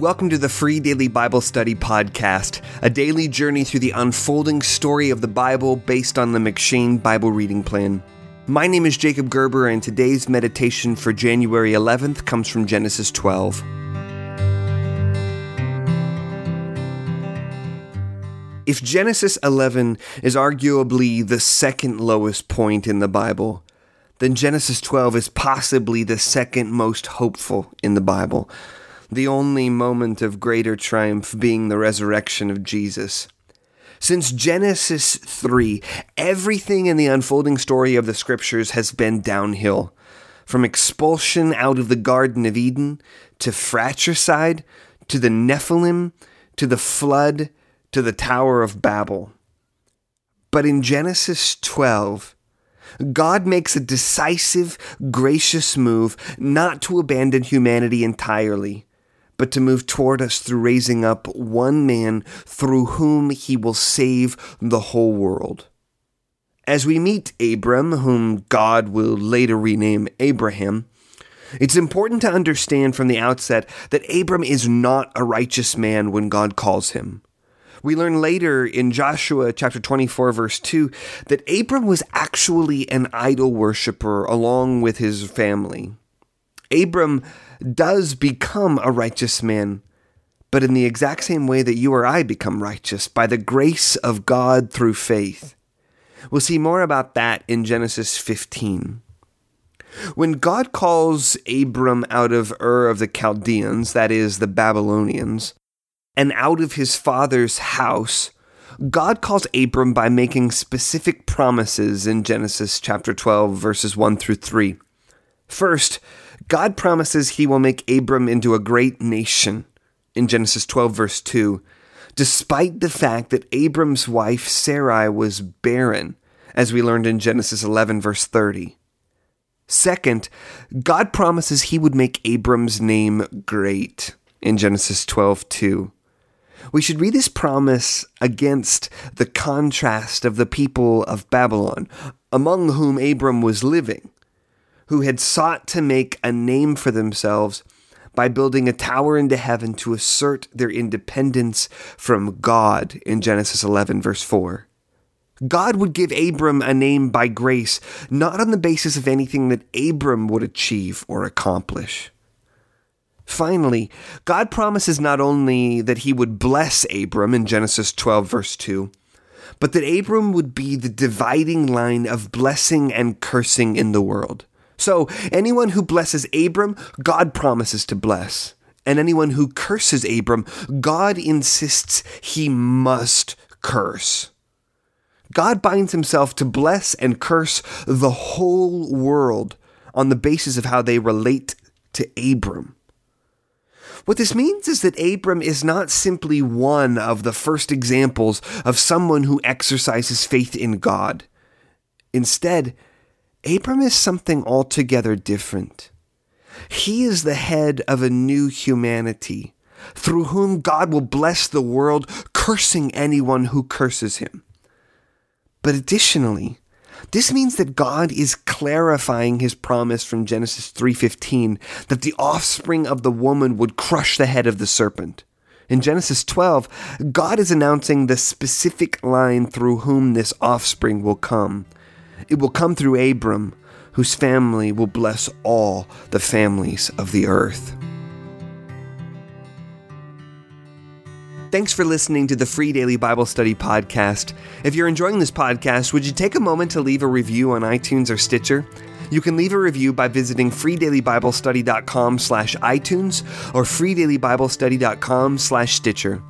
Welcome to the Free Daily Bible Study Podcast, a daily journey through the unfolding story of the Bible based on the M'Cheyne Bible Reading Plan. My name is Jacob Gerber, and today's meditation for January 11th comes from Genesis 12. If Genesis 11 is arguably the second lowest point in the Bible, then Genesis 12 is possibly the second most hopeful in the Bible the only moment of greater triumph being the resurrection of Jesus. Since Genesis 3, everything in the unfolding story of the scriptures has been downhill. From expulsion out of the Garden of Eden, to fratricide, to the Nephilim, to the flood, to the Tower of Babel. But in Genesis 12, God makes a decisive, gracious move not to abandon humanity entirely but to move toward us through raising up one man through whom he will save the whole world. As we meet Abram, whom God will later rename Abraham, it's important to understand from the outset that Abram is not a righteous man when God calls him. We learn later in Joshua chapter 24, verse 2, that Abram was actually an idol worshiper along with his family. Abram does become a righteous man, but in the exact same way that you or I become righteous, by the grace of God through faith. We'll see more about that in Genesis 15. When God calls Abram out of Ur of the Chaldeans, that is, the Babylonians, and out of his father's house, God calls Abram by making specific promises in Genesis chapter 12, verses 1 through 3. First, God promises he will make Abram into a great nation in Genesis 12, verse 2, despite the fact that Abram's wife Sarai was barren, as we learned in Genesis 11, verse 30. Second, God promises he would make Abram's name great in Genesis 12, 2. We should read this promise against the contrast of the people of Babylon, among whom Abram was living who had sought to make a name for themselves by building a tower into heaven to assert their independence from God in Genesis 11, verse 4. God would give Abram a name by grace, not on the basis of anything that Abram would achieve or accomplish. Finally, God promises not only that he would bless Abram in Genesis 12, verse 2, but that Abram would be the dividing line of blessing and cursing in the world. So anyone who blesses Abram, God promises to bless. And anyone who curses Abram, God insists he must curse. God binds himself to bless and curse the whole world on the basis of how they relate to Abram. What this means is that Abram is not simply one of the first examples of someone who exercises faith in God. Instead, Abram is something altogether different. He is the head of a new humanity through whom God will bless the world, cursing anyone who curses him. But additionally, this means that God is clarifying his promise from Genesis 3:15 that the offspring of the woman would crush the head of the serpent. In Genesis 12, God is announcing the specific line through whom this offspring will come. It will come through Abram, whose family will bless all the families of the earth. Thanks for listening to the Free Daily Bible Study Podcast. If you're enjoying this podcast, would you take a moment to leave a review on iTunes or Stitcher? You can leave a review by visiting freedailybiblestudy.com slash iTunes or freedailybiblestudy.com slash Stitcher.